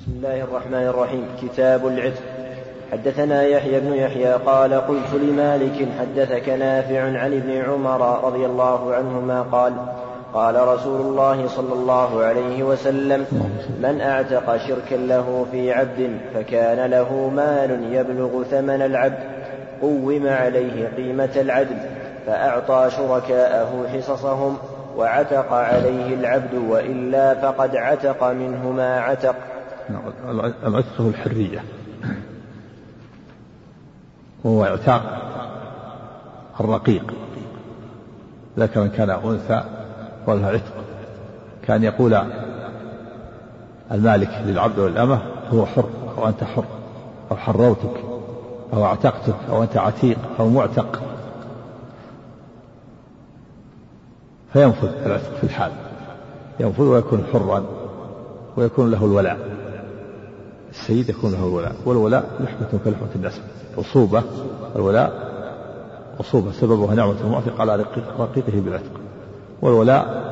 بسم الله الرحمن الرحيم. كتاب العتق. حدثنا يحيى بن يحيى قال قلت لمالك حدثك نافع عن ابن عمر رضي الله عنهما قال قال رسول الله صلى الله عليه وسلم من أعتق شركا له في عبد فكان له مال يبلغ ثمن العبد. قوم عليه قيمة العدل. فأعطى شركاءه حصصهم. وعتق عليه العبد وإلا فقد عتق منه ما عتق. العتق هو الحرية. وهو اعتاق الرقيق. ذكرا كان أنثى ولها عتق. كان يقول المالك للعبد والأمة هو حر أو أنت حر أو حررتك أو اعتقتك أو أنت عتيق أو معتق. فينفذ العتق في الحال. ينفذ ويكون حرا ويكون له الولاء. السيد يكون له الولاء والولاء لحمة كلحمة النسب عصوبة الولاء عصوبة سببها نعمة المعتق على رقيقه بالعتق. والولاء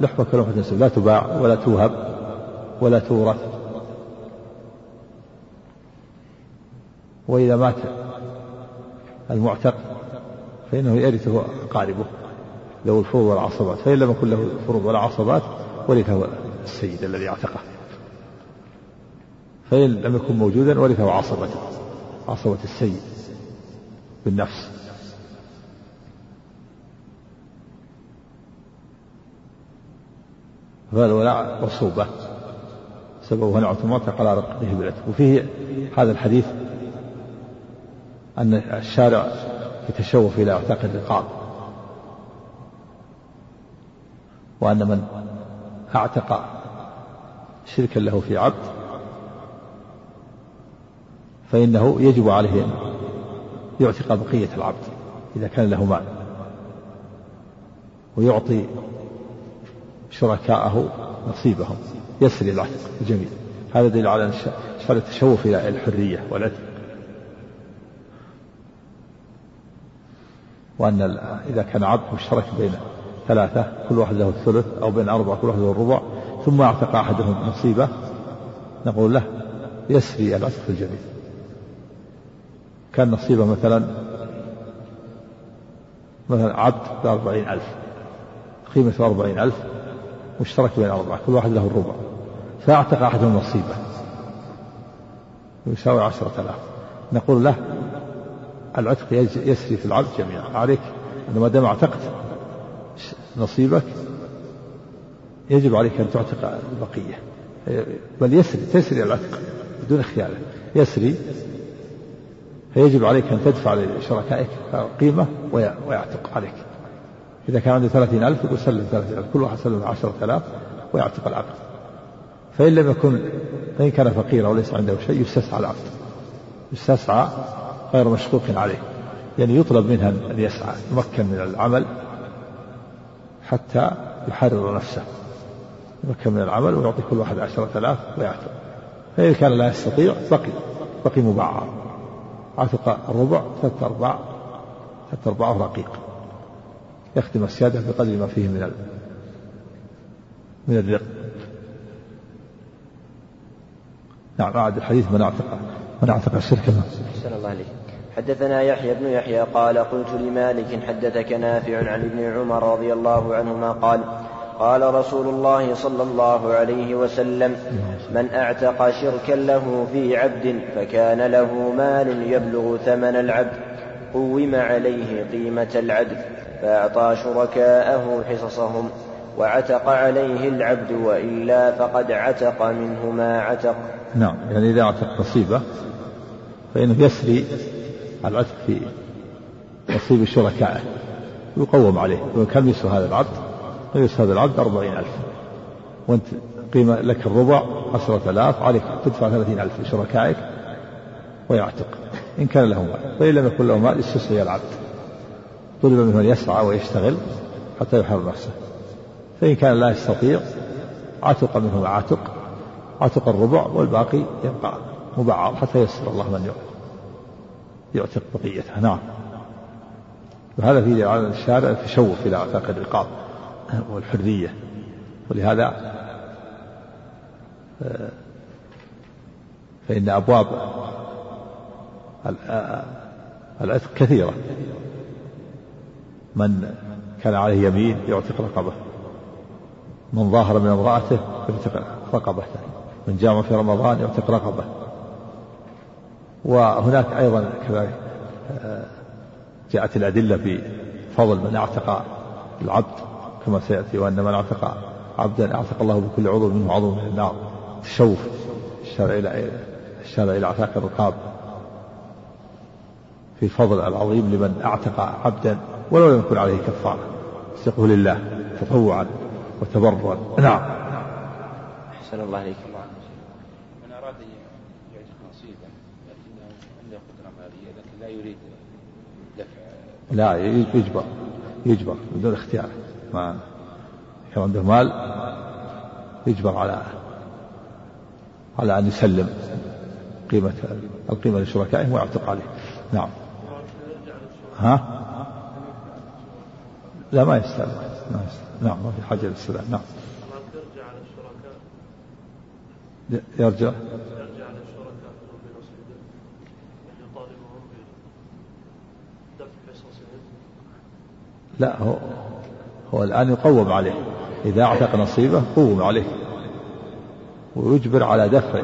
لحمة كلحمة النسب لا تباع ولا توهب ولا تورث. وإذا مات المعتق فإنه يرثه أقاربه. له الفروض والعصبات فإن لم يكن له فروض ولا عصبات ورثه السيد الذي اعتقه. فإن لم يكن موجودا ورثه عصبته عصبة السيد بالنفس. فالولاء عصوبة سببه نعمة الموت على رقبه بالعتق وفيه هذا الحديث أن الشارع يتشوف إلى اعتاق الرقاب. وأن من أعتق شركا له في عبد فإنه يجب عليه أن يعتق بقية العبد إذا كان له مال ويعطي شركاءه نصيبهم يسري العتق الجميل. هذا دليل على شرط التشوف إلى الحرية والعتق. وأن إذا كان عبد مشترك بين ثلاثة كل واحد له الثلث أو بين أربعة كل واحد له الربع ثم أعتق أحدهم نصيبه نقول له يسري العتق الجميل كان نصيبه مثلا مثلا عبد بأربعين ألف قيمة أربعين ألف مشترك بين أربعة كل واحد له الربع. فأعتق أحدهم نصيبه. يساوي عشرة آلاف. نقول له العتق يسري في العبد جميعا. عليك أن ما دام اعتقت نصيبك. يجب عليك أن تعتق البقية. بل يسري تسري العتق بدون خيانة. يسري فيجب عليك أن تدفع لشركائك قيمة ويعتق عليك. إذا كان عنده ثلاثين ألف يقول سلم ثلاثين ألف كل واحد سلم عشرة آلاف ويعتق العبد فإن لم يكن فإن كان فقيرا وليس عنده شيء يستسعى العبد يستسعى غير مشقوق عليه. يعني يطلب منها أن يسعى يمكن من العمل. حتى يحرر نفسه. يمكن من العمل ويعطي كل واحد عشرة آلاف ويعتق. فإن كان لا يستطيع بقي بقي مبعر عتق الربع ثلاثة أرباع ثلاثة أرباع رقيق. يختم السيادة بقدر ما فيه من من الرق. نعم أعد الحديث من أعتق من أعتق الشرك. أحسن الله عليك. حدثنا يحيى بن يحيى قال قلت لمالك حدثك نافع عن ابن عمر رضي الله عنهما قال قال رسول الله صلى الله عليه وسلم من أعتق شركا له في عبد فكان له مال يبلغ ثمن العبد قوم عليه قيمة العدل فأعطى شركاءه حصصهم وعتق عليه العبد وإلا فقد عتق منه ما عتق. نعم يعني إذا أعتق نصيبه فإنه يسري العتق في نصيب شركائه يقوم عليه. وكم يسوى هذا العبد؟ يسوى هذا العبد أربعين ألف. وأنت قيمة لك الربع عشرة آلاف عليك تدفع ثلاثين ألف لشركائك ويعتق. إن كان له مال. فإن لم يكن له مال استسقي العبد. طلب منه أن يسعى ويشتغل حتى يحرر نفسه. فإن كان لا يستطيع عتق منه ما عتق. الربع والباقي يبقى مبعض حتى يسر الله من يعتق بقيته. نعم. وهذا على الشارع التشوف إلى أعتاق الرقاب والحرية. ولهذا آه، فإن أبواب العتق كثيرة. من كان عليه يمين يعتق رقبة. من ظاهر من امرأته يعتق رقبته. من جامع في رمضان يعتق رقبة. وهناك أيضا كذلك آه، جاءت الأدلة في فضل من أعتق العبد كما سيأتي وأن من أعتق عبدا أعتق الله بكل عضو منه عضو من النار تشوف الشرع إلى الشرع إلى اعتاق الرقاب. في الفضل العظيم لمن أعتق عبدا ولو لم يكن عليه كفارة. يعتقه لله تطوعا وتبرعا نعم. أحسن الله عليك من أراد أن يعتق نصيبا لكن لا يريد دفع. لا يجبر يجبر بدون اختيار. ما كان عنده مال يجبر على على أن يسلم قيمة القيمة لشركائه ويعتق عليه. نعم. ها؟ لا ما يستلم ما يستلم نعم ما في حاجة للسلام. نعم. يرجع على الشركاء يرجع يرجع على الشركاء بنصيبه أن يطالبهم بدفع حصصهم لا هو هو الآن يقوم عليه. إذا أعتق نصيبه قوم عليه. ويجبر على دفع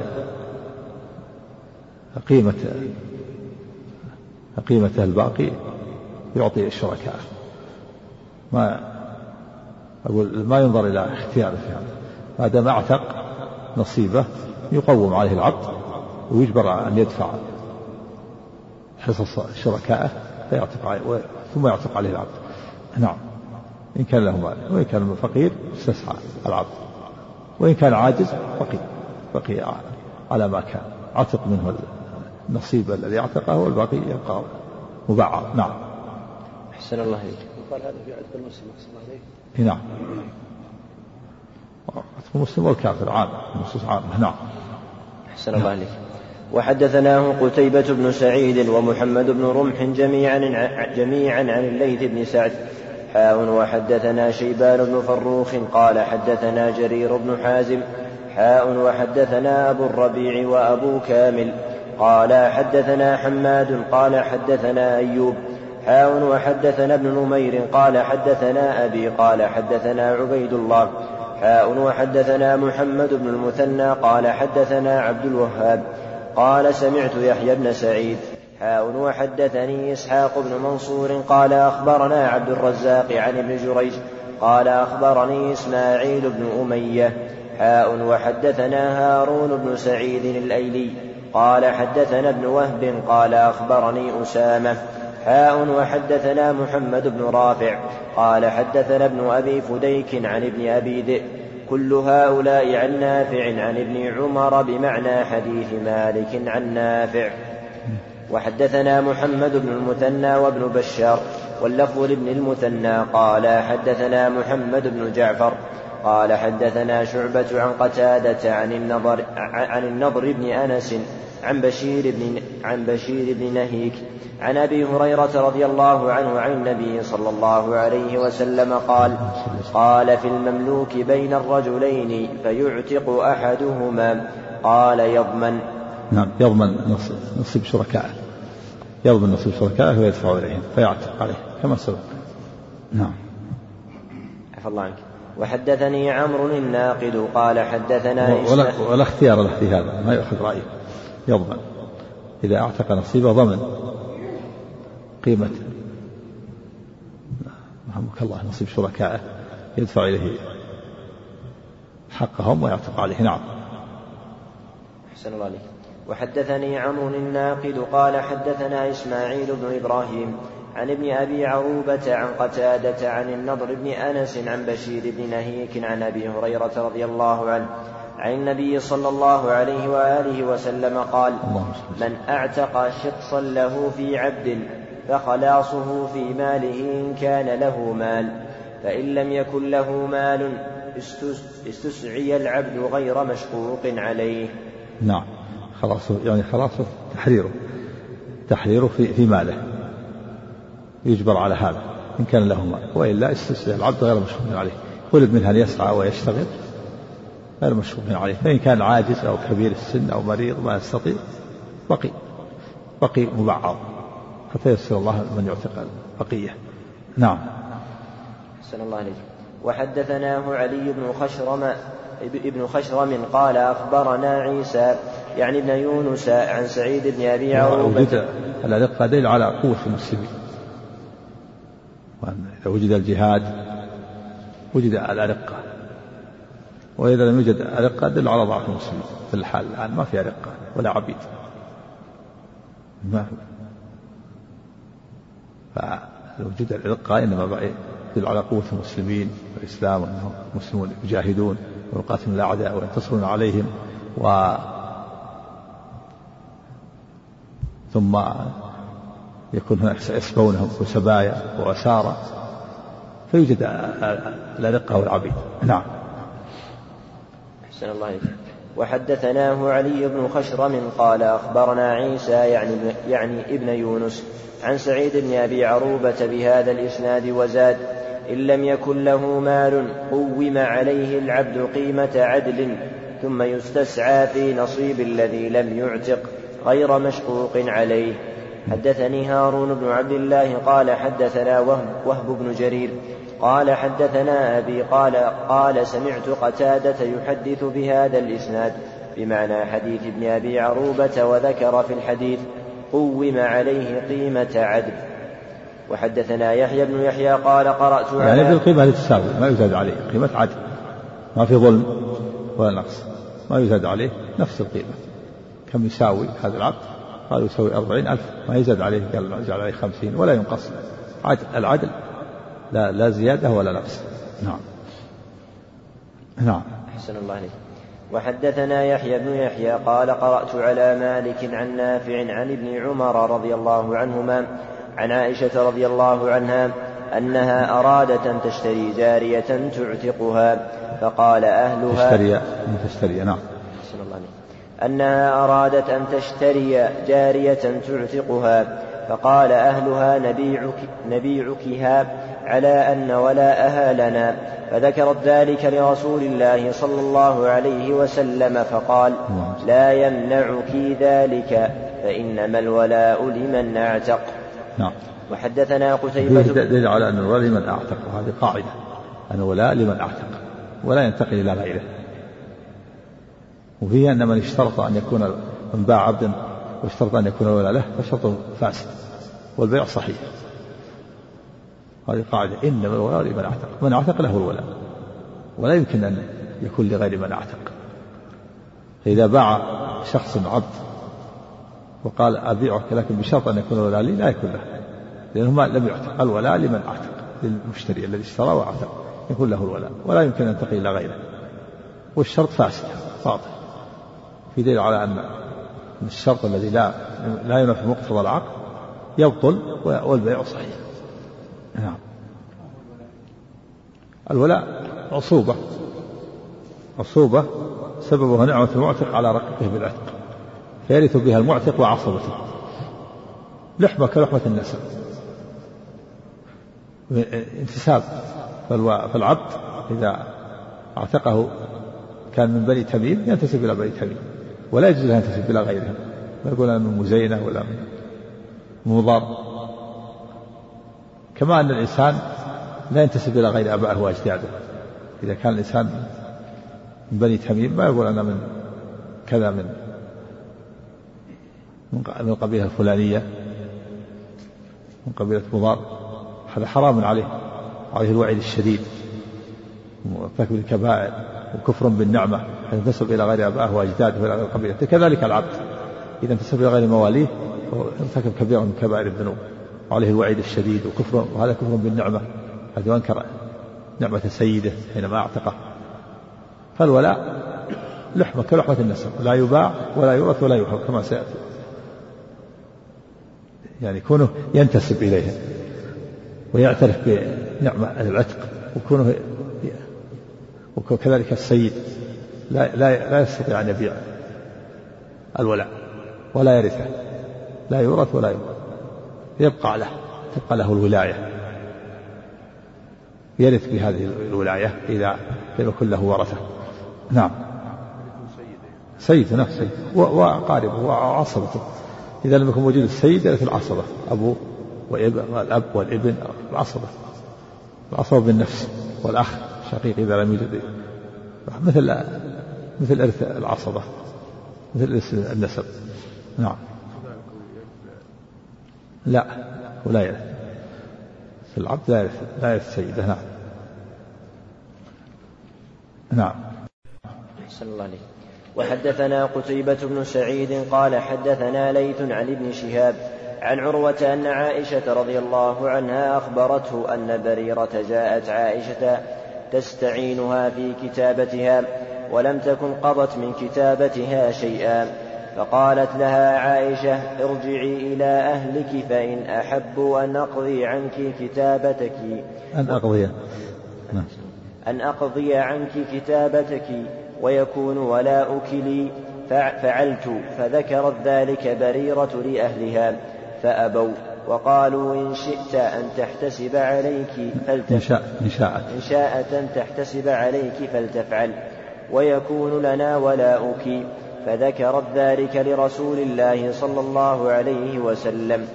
قيمة قيمته الباقي يعطي الشركاء. ما أقول ما ينظر إلى اختياره في هذا. ما دام أعتق نصيبه يقوم عليه العبد ويجبر أن يدفع حصص شركائه فيعتق ثم يعتق عليه العبد نعم. إن كان له مال وإن كان فقير استسعى العبد. وإن كان عاجز بقي بقي على ما كان. عتق منه النصيب الذي اعتقه والباقي يبقى مبعض نعم. أحسن الله إليك. قال هذا في عتق المسلم أحسن الله عليه نعم. عتق المسلم والكافر عام النصوص عامة. نعم. أحسن الله عليك وحدثناه قتيبة بن سعيد ومحمد بن رمح جميعا جميعا عن الليث بن سعد حاء وحدثنا شيبان بن فروخ قال حدثنا جرير بن حازم حاء وحدثنا أبو الربيع وأبو كامل قال حدثنا حماد قال حدثنا أيوب حاء وحدثنا ابن نمير قال حدثنا أبي قال حدثنا عبيد الله حاء وحدثنا محمد بن المثنى قال حدثنا عبد الوهاب قال سمعت يحيى بن سعيد حاء وحدثني إسحاق بن منصور قال أخبرنا عبد الرزاق عن ابن جريج قال أخبرني إسماعيل بن أمية. حاء وحدثنا هارون بن سعيد الأيلي قال حدثنا ابن وهب قال أخبرني أسامة. حاء وحدثنا محمد بن رافع قال حدثنا ابن أبي فديك عن ابن أبي ذئب. كل هؤلاء عن نافع عن ابن عمر بمعنى حديث مالك عن نافع. وحدثنا محمد بن المثنى وابن بشار واللفظ لابن المثنى قال حدثنا محمد بن جعفر قال حدثنا شعبة عن قتادة عن النضر عن النضر بن أنس عن بشير بن عن بشير بن نهيك عن أبي هريرة رضي الله عنه عن النبي صلى الله عليه وسلم قال قال في المملوك بين الرجلين فيعتق أحدهما قال يضمن نعم يضمن نصيب شركائه. يضمن نصيب شركائه ويدفع إليهم فيعتق عليه كما سبق. نعم. عفى الله عنك. وحدثني عمرو الناقد قال حدثنا ولا, ولا اختيار له في هذا ما يأخذ رأيه. يضمن. إذا أعتق نصيبه ضمن قيمة. رحمك الله نصيب شركائه يدفع إليه حقهم ويعتق عليه نعم. أحسن الله عليك. وحدثني عمرو الناقد قال حدثنا إسماعيل بن إبراهيم عن ابن أبي عروبة عن قتادة عن النضر بن أنس عن بشير بن نهيك عن أبي هريرة رضي الله عنه عن النبي صلى الله عليه وآله وسلم قال من أعتق شقصا له في عبد فخلاصه في ماله إن كان له مال فإن لم يكن له مال استسعي العبد غير مشقوق عليه. نعم. خلاصه يعني خلاصه تحريره تحريره في, في ماله. يجبر على هذا إن كان له مال. وإلا استسعي العبد غير مشقوق عليه. ولد منها أن يسعى ويشتغل غير مشروط عليه. فإن كان عاجز أو كبير السن أو مريض ما يستطيع بقي بقي مبعض. حتى يسر الله من يعتق البقية نعم. أحسن الله عليك وحدثناه علي بن خشرم ابن خشرم قال أخبرنا عيسى يعني ابن يونس عن سعيد بن أبي عروبة. وجد الأدقة دليل على قوة المسلمين. وأن إذا وجد الجهاد وجد الأرقة. وإذا لم يوجد أرقة دل على ضعف المسلمين. في الحال الآن ما في أرقة ولا عبيد. ما فوجود الأرقة إنما يدل على قوة المسلمين والإسلام وأنهم مسلمون يجاهدون ويقاتلون الأعداء وينتصرون عليهم و ثم يكون هناك يسبونهم وسبايا وأسارى فيوجد الأرقة والعبيد. نعم. أحسن الله عليك وحدثناه علي بن خشرم قال أخبرنا عيسى يعني, يعني ابن يونس عن سعيد بن أبي عروبة بهذا الإسناد وزاد إن لم يكن له مال قوم عليه العبد قيمة عدل ثم يستسعى في نصيب الذي لم يعتق. غير مشقوق عليه. حدثني هارون بن عبد الله قال حدثنا وهب, وهب بن جرير قال حدثنا أبي قال قال سمعت قتادة يحدث بهذا الإسناد بمعنى حديث ابن أبي عروبة وذكر في الحديث قوم عليه قيمة عدل. وحدثنا يحيى بن يحيى قال قرأت على يعني في القيمة تساوي ما يزاد عليه قيمة عدل. ما في ظلم ولا نقص. ما يزاد عليه نفس القيمة. كم يساوي هذا العبد قالوا يساوي أربعين ألف ما يزاد عليه قال يزاد عليه خمسين ولا ينقص. عدل العدل لا لا زيادة ولا نقص. نعم. نعم. أحسن الله عليك وحدثنا يحيى بن يحيى قال قرأت على مالك عن نافع عن ابن عمر رضي الله عنهما عن عائشة رضي الله عنها أنها أرادت أن تشتري جارية تعتقها فقال أهلها تشتري تشتري نعم. أنها أرادت أن تشتري جارية تعتقها فقال أهلها نبيعك نبيعكها على أن ولاءها لنا فذكرت ذلك لرسول الله صلى الله عليه وسلم فقال لا يمنعك ذلك فإنما الولاء لمن أعتق. نعم. وحدثنا قتيبة دليل على أن الولاء لمن أعتق وهذه قاعدة. أن الولاء لمن أعتق ولا ينتقل إلى غيره. وفيه أن من اشترط أن يكون من باع عبدا واشترط أن يكون الولاء له فشرط فاسد والبيع صحيح. هذه قاعدة. إنما الولاء لمن أعتق من أعتق له الولاء. ولا يمكن أن يكون لغير من أعتق. فإذا باع شخص عبد وقال أبيعك لكن بشرط أن يكون الولاء لي لا يكون له. لأنه لم يعتق. الولاء لمن أعتق للمشتري الذي اشترى وأعتق يكون له الولاء. ولا يمكن أن ينتقل إلى غيره. والشرط فاسد باطل. في دليل على أن الشرط الذي لا لا ينفي مقتضى العقد يبطل والبيع صحيح. نعم. الولاء عصوبة. عصوبة سببها نعمة المعتق على رقبته بالعتق فيرث بها المعتق وعصبته. لحمة كلحمة النسب. انتساب. فالعبد إذا اعتقه كان من بني تميم ينتسب إلى بني تميم. ولا يجوز له ينتسب إلى غيرهم ما يقول أنا من مزينة ولا من مضر. كما أن الإنسان لا ينتسب إلى غير آبائه وأجداده. إذا كان الإنسان من بني تميم ما يقول أنا من كذا من من القبيلة الفلانية من قبيلة مضار هذا حرام عليه عليه الوعيد الشديد. وارتكب الكبائر وكفر بالنعمة حيث انتسب إلى غير آبائه وأجداده وإلى غير القبيلة كذلك العبد إذا انتسب إلى غير مواليه ارتكب كبيرا من كبائر الذنوب. وعليه الوعيد الشديد وكفر وهذا كفر بالنعمة. هذا أنكر نعمة سيده حينما أعتقه. فالولاء لحمة كلحمة النسب. لا يباع ولا يورث ولا يوهب كما سيأتي. يعني كونه ينتسب إليها ويعترف بنعمة العتق وكونه وكذلك السيد. لا لا لا يستطيع أن يبيع الولاء ولا يرثه. لا يورث ولا يورث يبقى له تبقى له الولاية. يرث بهذه الولاية إذا لم يكن له ورثة. نعم. سيد نفسه سيد. وأقاربه وعصبته. إذا لم يكن موجود السيد في العصبة. أبوه والأب والابن العصبة. العصبة بالنفس والأخ. شقيق إذا لم يوجد مثل مثل إرث العصبة مثل إرث النسب. نعم. لا ولا يرث. في العبد لا يرث لا يرث سيده. نعم. نعم. أحسن الله عليك. وحدثنا قتيبة بن سعيد قال حدثنا ليث عن ابن شهاب عن عروة أن عائشة رضي الله عنها أخبرته أن بريرة جاءت عائشة تستعينها في كتابتها ولم تكن قضت من كتابتها شيئا. فقالت لها عائشة ارجعي إلى أهلك فإن أحبوا أن أقضي عنك كتابتك. أن أقضي. نعم. أن أقضي عنك كتابتك ويكون ولاؤك لي فعلت فذكرت ذلك بريرة لأهلها فأبوا. وقالوا إن شئت أن تحتسب عليك فلتفعل. إن شاءت. إن شاءت أن تحتسب عليك فلتفعل. ويكون لنا ولاؤك. فذكرت ذلك لرسول الله صلى الله عليه وسلم.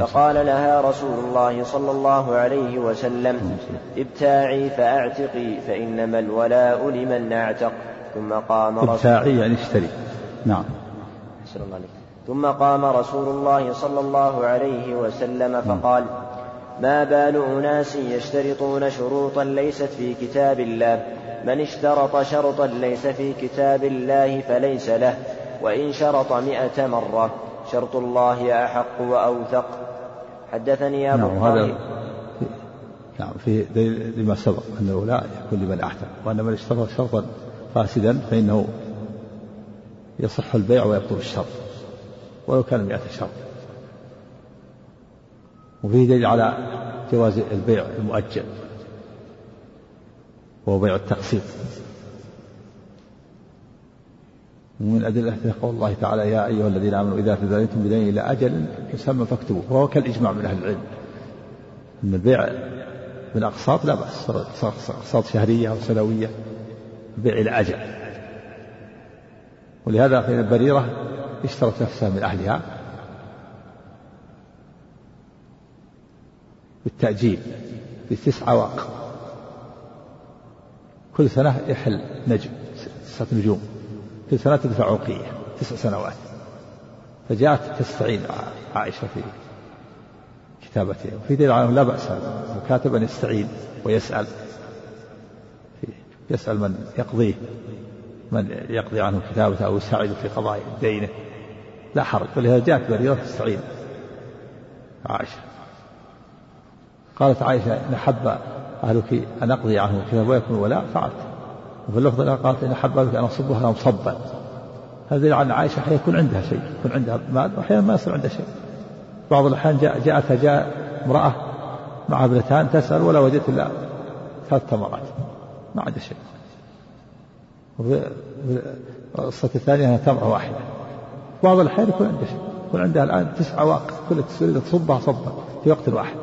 فقال لها رسول الله صلى الله عليه وسلم ابتاعي فأعتقي فإنما الولاء لمن أعتق. ثم قام رسول ابتاعي يعني اشتري. نعم. الله عليك ثم قام رسول الله صلى الله عليه وسلم فقال ما بال أناس يشترطون شروطا ليست في كتاب الله من اشترط شرطا ليس في كتاب الله فليس له وإن شرط مئة مرة شرط الله أحق وأوثق. حدثني أبو نعم هذا نعم في لما سبق أنه لا يكون لمن أحسن وأن من اشترط شرطا فاسدا فإنه يصح البيع ويبطل الشرط. ولو كان مئة شرط. وفيه دليل على جواز البيع المؤجل وهو بيع التقسيط. ومن أدلة قول الله تعالى يا أيها الذين آمنوا إذا تداينتم بدين إلى أجل مسمى فاكتبوه. وهو كالإجماع من أهل العلم. أن البيع بالأقساط لا بأس أقساط شهرية أو سنوية بيع إلى أجل. ولهذا فإن البريرة اشترت نفسها من أهلها بالتأجيل في تسع عواق كل سنة يحل نجم تسعة نجوم. كل سنة تدفع عقية تسع سنوات. فجاءت تستعين عائشة في كتابتها. وفي دليل على لا بأس الكاتب أن يستعين ويسأل. يسأل من يقضيه من يقضي عنه كتابته أو يساعده في قضاء دينه. لا حرج ولهذا جاءت بريرة تستعين عائشة. قالت عائشة إن أحب أهلك أن أقضي عنه الكتاب ويكون ولاء فعلت. وفي اللفظ الآخر قالت إن أحب أهلك أن أصبها لهم صبا. هذا على عائشة أحيانا يكون عندها شيء يكون عندها مال وأحيانا ما يصير عندها شيء. بعض الأحيان جاء جاءتها جاء امرأة مع ابنتان تسأل ولا وجدت إلا ثلاث تمرات. ما عندها شيء. القصة الثانية أنها تمرة واحدة. بعض الأحيان يكون عندها شيء يكون عندها الآن تسع واقع كل تريد تصبها صبا في وقت واحد.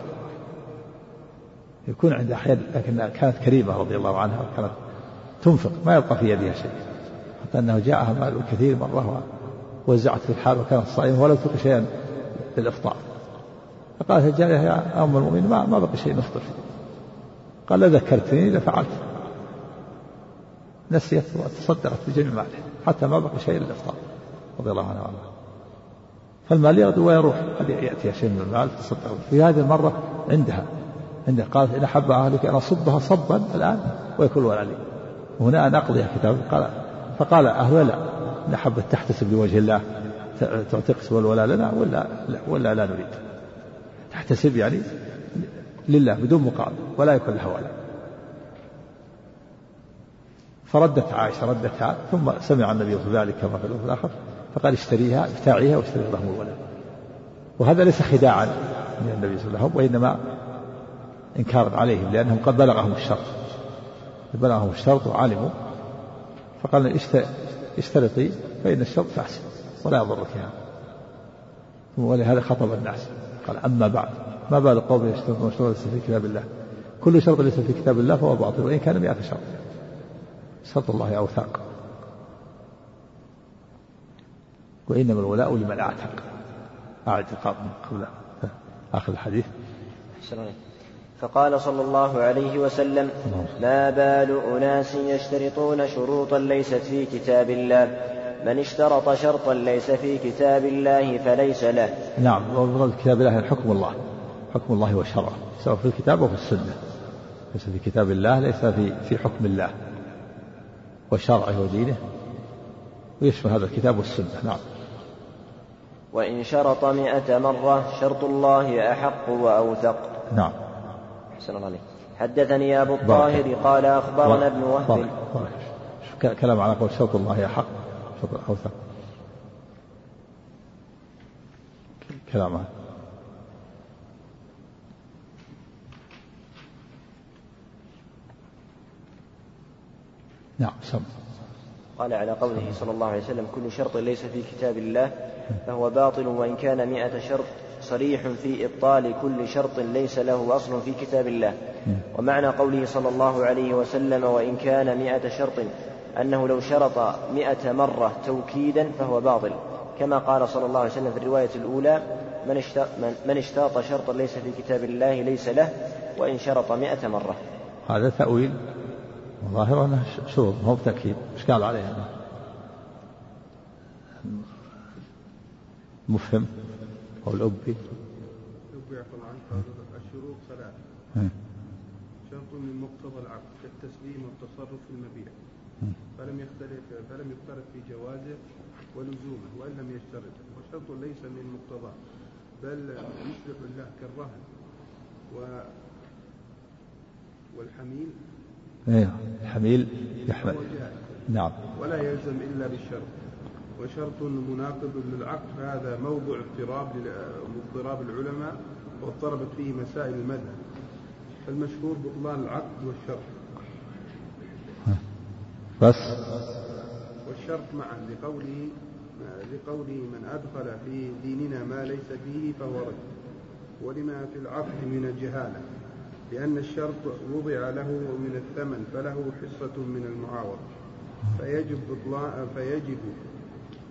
يكون عندها أحيان لكنها كانت كريمة رضي الله عنها وكانت تنفق ما يبقى في يدها شيء. حتى أنه جاءها مال كثير مرة ووزعت في الحال وكانت صائمة ولا تبقي شيئا للإفطار. فقالت الجارية يا أم المؤمنين ما, ما بقي شيء نفطر. فيه قال ذكرتني لفعلت نسيت وتصدقت بجميع ماله حتى ما بقي شيء للإفطار. رضي الله عنها وعنها فالمال يغدو ويروح. قد يأتي شيء من المال؟ تصدق في هذه المرة عندها. عندها. قالت إن أحب أهلك أن أصبها صبا الآن ويكون ولا لي. وهنا أن أقضي كتاب. قال فقال أهل لا. إن أحبت تحتسب لوجه الله. تعتق والولاء لنا ولا لا. ولا لا نريد. تحتسب يعني لله بدون مقابل. ولا يكون لها ولا. فردت عائشة ردتها. ثم سمع النبي ذلك كما في الآخر. فقال اشتريها ابتاعيها واشتري لهم الولد وهذا ليس خداعا من النبي صلى الله عليه وسلم وإنما إنكارا عليهم لأنهم قد بلغهم الشرط. بلغهم الشرط وعلموا. فقال اشترطي فإن الشرط فاسد ولا يضرك هذا ولهذا خطب الناس. قال أما بعد ما بال قوم يشترطون شرطا ليس في كتاب الله؟ كل شرط ليس في كتاب الله فهو باطل وإن كان مئة شرط. شرط الله أوثاق. وإنما الولاء لمن أعتق. أعتق قبل آخر الحديث. فقال صلى الله عليه وسلم ما بال أناس يشترطون شروطا ليست في كتاب الله. من اشترط شرطا ليس في كتاب الله فليس له. نعم وفضل كتاب الله حكم الله. حكم الله وشرعه سواء في الكتاب وفي السنة. ليس في كتاب الله ليس في في حكم الله وشرعه ودينه. ويشمل هذا الكتاب والسنة نعم. وإن شرط مئة مرة شرط الله أحق وأوثق. نعم. أحسن الله عليك حدثني أبو الطاهر قال أخبرنا ابن وهب. كلام على قول شرط الله أحق شرط أوثق. كلام نعم سم. قال على قوله صلى الله عليه وسلم كل شرط ليس في كتاب الله فهو باطل وإن كان مئة شرط صريح في إبطال كل شرط ليس له أصل في كتاب الله. ومعنى قوله صلى الله عليه وسلم وإن كان مئة شرط أنه لو شرط مئة مرة توكيدا فهو باطل. كما قال صلى الله عليه وسلم في الرواية الأولى من, اشتاط شرطا ليس في كتاب الله ليس له وإن شرط مئة مرة. هذا تأويل ظاهر أنه شروط مو بتأكيد إيش قال عليه مفهم؟ أو الأبي؟ الشروط ثلاثة. شرط من مقتضى العقد كالتسليم والتصرف في المبيع. فلم يختلف فلم يختلف في جوازه ولزومه وإن لم يشترط. وشرط ليس من مقتضاه بل يصلح له كالرهن و والحميل أيوه الحميل يحمل نعم. ولا يلزم إلا بالشرط. وشرط مناقض للعقد هذا موضع اضطراب اضطراب العلماء واضطربت فيه مسائل المذهب. فالمشهور بطلان العقد والشرط. بس. والشرط معا لقوله لقوله من أدخل في ديننا ما ليس فيه فهو رد. ولما في العقد من الجهالة. لأن الشرط وضع له من الثمن فله حصة من المعاوضة. فيجب بطلان فيجب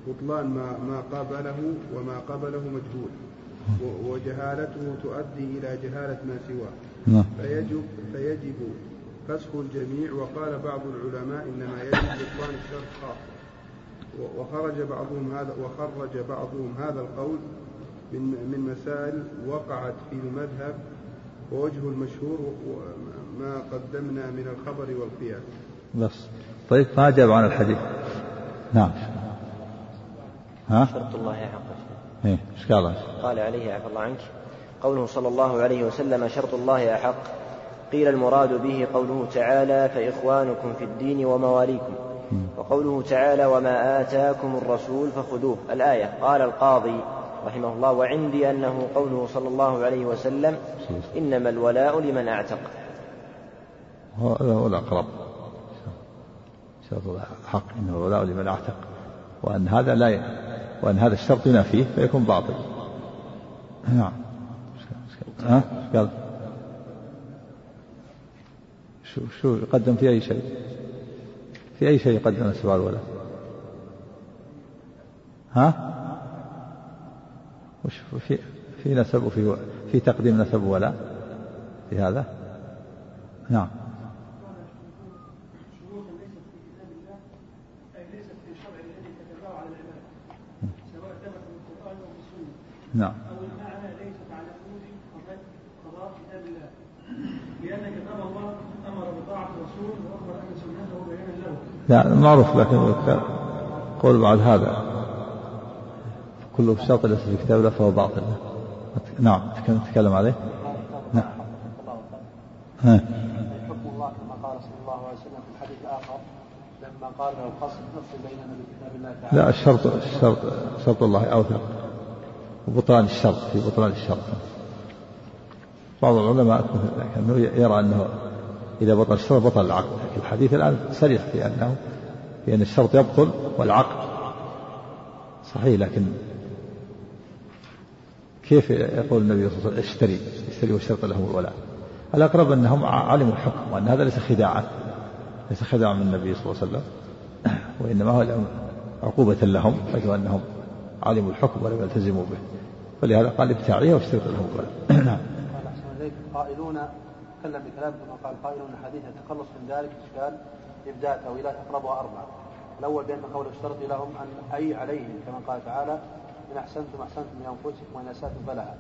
بطلان ما ما قابله وما قبله مجهول وجهالته تؤدي إلى جهالة ما سواه. نعم. فيجب فيجب فسخ الجميع. وقال بعض العلماء إنما يجب بطلان الشرط خاصة وخرج بعضهم هذا وخرج بعضهم هذا القول من من مسائل وقعت في المذهب ووجه المشهور ما قدمنا من الخبر والقياس. بس طيب ما أجاب عن الحديث. نعم. ها؟ شرط الله حق. إيه إيش قال؟ قال عليه عفى الله عنك قوله صلى الله عليه وسلم شرط الله أحق قيل المراد به قوله تعالى فإخوانكم في الدين ومواليكم وقوله تعالى وما آتاكم الرسول فخذوه الآية قال القاضي رحمه الله وعندي أنه قوله صلى الله عليه وسلم إنما الولاء لمن أعتق. هذا هو الأقرب. شرط الحق إنه الولاء لمن أعتق. وأن هذا لا ي... وأن هذا الشرط ينافيه فيكون باطل. نعم. ها؟ قال. شو شو يقدم في أي شيء؟ في أي شيء يقدم؟ نسب الولد ها؟ وش في في نسب وفي في تقديم نسب ولا في هذا؟ نعم. نعم. أو المعنى ليست على قضاء كتاب الله لأن كتاب الله أمر بطاعة الرسول وأمر أن سنته بيانا له لا معروف لكن قول بعد هذا. كل شرط ليس في كتاب الله فهو باطل. نعم نتكلم عليه. نعم. ها. حكم الله كما قال صلى الله عليه وسلم في الحديث لما قال له نفصل بيننا بكتاب الله تعالى. لا الشرط الشرط شرط الله أوثق وبطلان الشرط في بطلان الشرط. بعض العلماء كانه يرى أنه إذا بطل الشرط بطل العقد لكن الحديث الآن صريح في أنه في أن الشرط يبطل والعقد صحيح لكن كيف يقول النبي صلى الله عليه وسلم اشتري اشتري والشرط له الولاء. الأقرب أنهم علموا الحكم وأن هذا ليس خداعا ليس خداعا من النبي صلى الله عليه وسلم وإنما هو عقوبة لهم حيث أنهم علموا الحكم ولم يلتزموا به. فلهذا قال ابتاعيه واشترط لهم الولاء. نعم. قال احسن اليك قائلون تكلم بكلام كما قال قائلون حديث التخلص من ذلك اشكال ابداء تأويلات اقربها اربعه الأول بأن قول اشترط لهم أن أي عليهم كما قال تعالى إن أحسنتم أحسنتم لانفسكم وإن اساتم فلها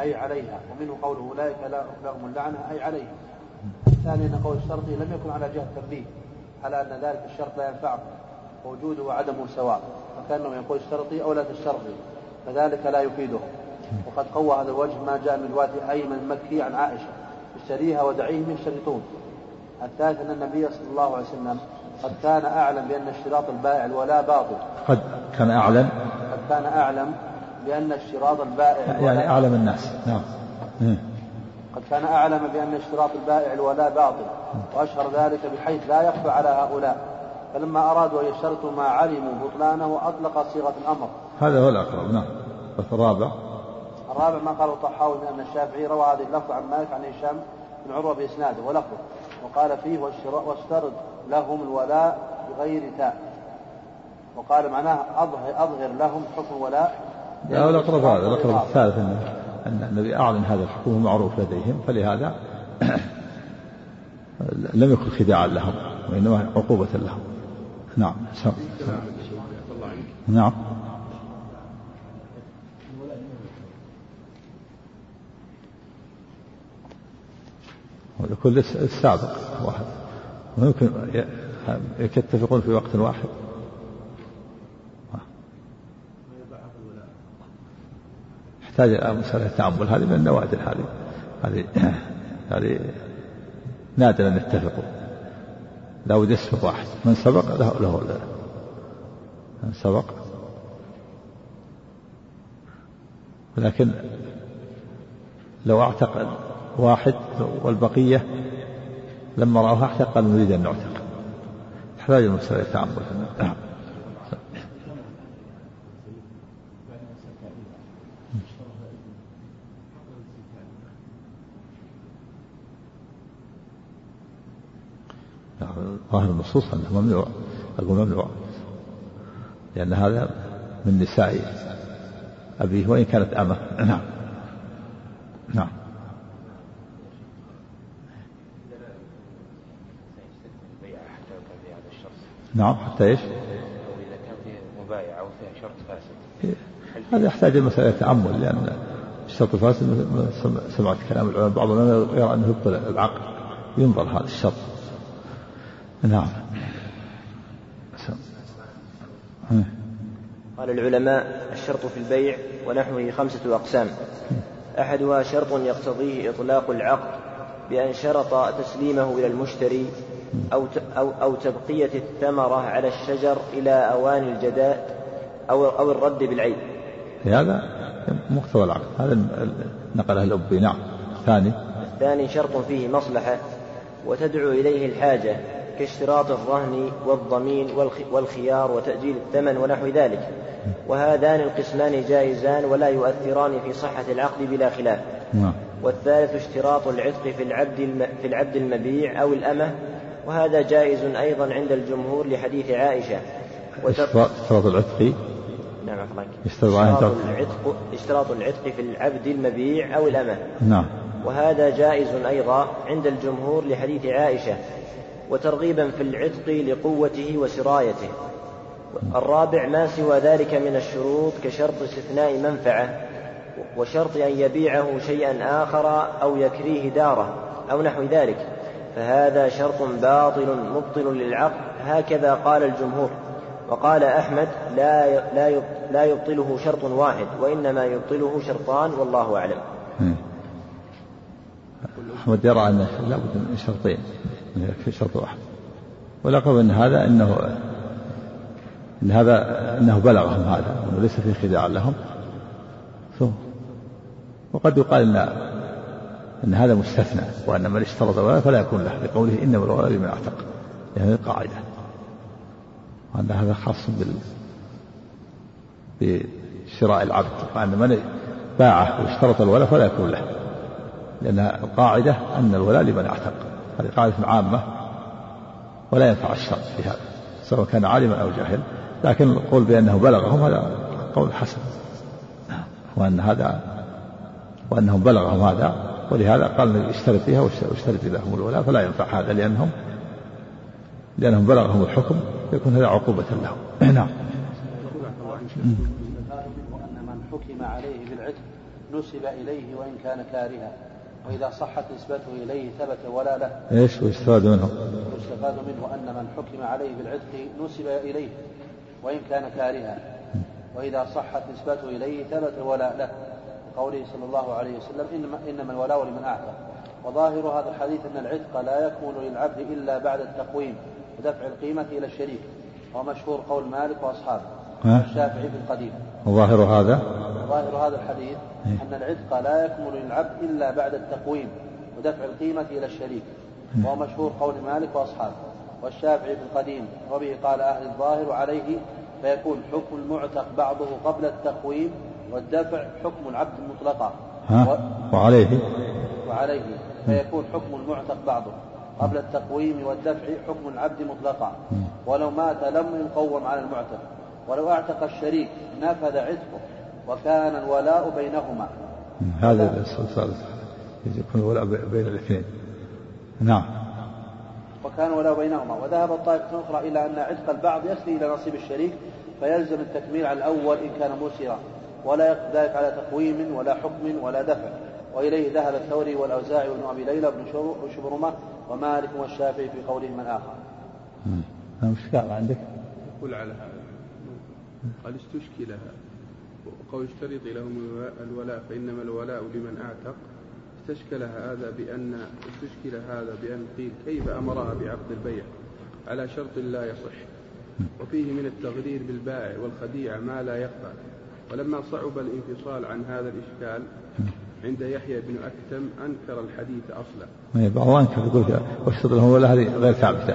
أي عليها. ومنه قوله أولئك لهم اللعنة. أي عليهم. الثاني ان قول الشرط لم يكن على جهة الترتيب على أن ذلك الشرط لا ينفعه. ووجوده وعدمه سواء. فكأنه يقول اشترطي أو لا تشترطي فذلك لا يفيده. وقد قوى هذا الوجه ما جاء من روايه أيمن المكي عن عائشة. اشتريها ودعيهم يشترطون الثالث أن النبي صلى الله عليه وسلم قد كان أعلم بأن اشتراط البائع الولاء باطل. قد كان أعلم. قد كان أعلم بأن اشتراط البائع يعني أعلم الناس. نعم. إيه. قد كان أعلم بأن اشتراط البائع الولاء باطل وأشهر ذلك بحيث لا يخفى على هؤلاء. فلما أرادوا أن يشترطوا ما علموا بطلانه أطلق صيغة الأمر. هذا هو الأقرب. نعم. الرابع. الرابع ما قاله الطحاوي من أن الشافعي روى هذه اللفظه عن مالك عن هشام بن عروة بإسناده ولفظه وقال فيه واشترط لهم الولاء بغير تاء وقال معناه اظهر أظهر لهم حكم الولاء لا الأقرب هذا الأقرب الثالث ان إن النبي أعلن هذا الحكم المعروف لديهم فلهذا لم يكن خداعا لهم وإنما عقوبة لهم. نعم سم. نعم. ولكل السابق واحد. ويمكن يتفقون في وقت واحد. يحتاج إلى مسألة التأمل هذه من النوادر هذه هذه هذه نادر أن يتفقوا لابد يسبق واحد. من سبق؟ له له من سبق؟ لكن لو اعتقد واحد والبقية لما رأوها اعتقد نريد أن نعتق تحتاج المسألة التأمل نعم ظاهر النصوص أنه ممنوع أقول ممنوع لأن هذا من نساء أبيه وإن كانت أمة نعم نعم نعم حتى إيش؟ اذا كان فيه مبايعه أو فيها شرط فاسد. هذا يحتاج المسألة تأمل لأن الشرط الفاسد سمعت كلام العلماء بعضهم يرى أنه يبطل العقد ينظر هذا الشرط نعم. قال العلماء الشرط في البيع ونحوه خمسة أقسام. أحدها شرط يقتضيه إطلاق العقد بأن شرط تسليمه إلى المشتري أو أو أو تبقية الثمرة على الشجر إلى أوان الجداء أو أو الرد بالعيب. هذا مقتضى العقد. هذا نقله الأبي نعم. الثاني الثاني شرط فيه مصلحة وتدعو إليه الحاجة كاشتراط الرهن والضمين والخيار وتأجيل الثمن ونحو ذلك. وهذان القسمان جائزان ولا يؤثران في صحة العقد بلا خلاف. نعم. والثالث اشتراط العتق في العبد في العبد المبيع أو الأمة. وهذا جائز أيضا عند الجمهور لحديث عائشة. اشتراط العتق؟ نعم اشتراط العتق اشتراط العتق في العبد المبيع أو الأمة. نعم. وهذا جائز أيضا عند الجمهور لحديث عائشة. وترغيبا في العتق لقوته وسرايته. الرابع ما سوى ذلك من الشروط كشرط استثناء منفعة وشرط أن يبيعه شيئا آخر أو يكريه داره أو نحو ذلك. فهذا شرط باطل مبطل للعقد هكذا قال الجمهور. وقال أحمد لا لا يبطله شرط واحد وإنما يبطله شرطان والله أعلم. أحمد يرى أن لابد من شرطين. في شرط واحد. ولقب أن هذا أنه أن هذا أنه بلغهم هذا وأنه ليس في خداع لهم. وقد يقال أن أن هذا مستثنى وأن من اشترط الولاء فلا يكون له لقوله إنما الولاء لمن أعتق يعني القاعدة وأن هذا خاص بال بشراء العبد. وأن من باعه واشترط الولاء فلا يكون له لأن القاعدة أن الولاء لمن اعتق. هذه قاعدة عامة ولا ينفع الشرط في هذا سواء كان عالما أو جاهل لكن القول بأنه بلغهم هذا قول حسن. وأن هذا وأنهم بلغهم هذا ولهذا قال اشترط فيها واشترط لهم الولاء فلا ينفع هذا لأنهم لأنهم بلغهم الحكم يكون هذا عقوبة لهم. نعم. وأن من حكم عليه بالعتق نسب إليه وإن كان كارها. وإذا صحت نسبته إليه ثبت ولا له. إيش ويستفاد منه؟ ويستفاد منه أن من حكم عليه بالعتق نسب إليه وإن كان كارها. وإذا صحت نسبته إليه ثبت ولا له. قوله صلى الله عليه وسلم إنما, إنما الولاء لمن أعتق وظاهر هذا الحديث أن العتق لا يكون للعبد إلا بعد التقويم ودفع القيمة إلى الشريك. ومشهور قول مالك وأصحابه والشافعي في القديم. وظاهر هذا؟ ظاهر هذا الحديث إيه. أن العتق لا يكمل للعبد إلا بعد التقويم ودفع القيمة إلى الشريك وهو مشهور قول مالك وأصحابه. والشافعي في القديم وبه قال أهل الظاهر عليه فيكون حكم المعتق بعضه قبل التقويم والدفع حكم العبد مطلقا. وعليه. وعليه. فيكون حكم المعتق بعضه قبل التقويم والدفع حكم العبد مطلقا. ولو مات لم يقوم على المعتق. ولو أعتق الشريك نفذ عتقه. وكان الولاء بينهما. هذا الصلصال يكون الولاء بين الاثنين. نعم. وكان الولاء بينهما. وذهبت طائفة أخرى إلى أن عتق البعض يسري إلى نصيب الشريك فيلزم التكميل على الأول إن كان مسرا ولا يقف ذلك على تقويم ولا حكم ولا دفع. وإليه ذهب الثوري والأوزاعي وابن أبي ليلى وابن شبرمة ومالك والشافعي في قولهم الآخر. مش قال عندك؟ قل على هذا قال استشكل وقول اشترط لهم الولاء فإنما الولاء لمن أعتق. استشكل هذا بأن استشكل هذا بأن قيل كيف أمرها بعقد البيع؟ على شرط لا يصح. وفيه من التغرير بالبائع والخديعة ما لا يخفى. ولما صعب الانفصال عن هذا الإشكال عند يحيى بن أكتم أنكر الحديث أصلا. إيه، بعض أنكر يقول واشترط لهم ولا هذه غير ثابتة.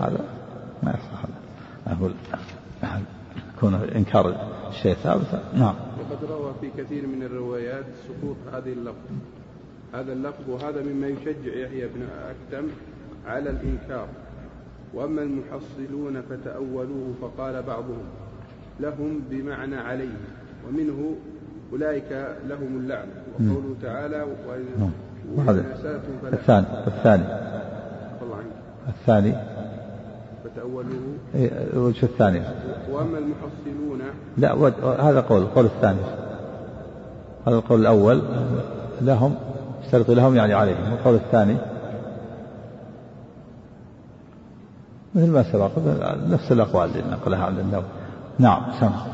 هذا ما يصح. هذا أقول يكون إنكار الشيء ثابت. نعم. وقد روى في كثير من الروايات سقوط هذه اللفظ. هذا اللفظ وهذا مما يشجع يحيى بن أكتم على الإنكار. وأما المحصلون فتأولوه فقال بعضهم لهم بمعنى عليه ومنه أولئك لهم اللعن. وقوله تعالى وإذا الثاني الثاني. الثاني. فتأولوه إيه، الوجه الثاني. وأما المحصلون؟ لا هذا قول القول الثاني. هذا القول الأول لهم اشترط لهم يعني عليهم. القول الثاني مثل ما سبق نفس الأقوال اللي نقلها عن النووي. نعم سمع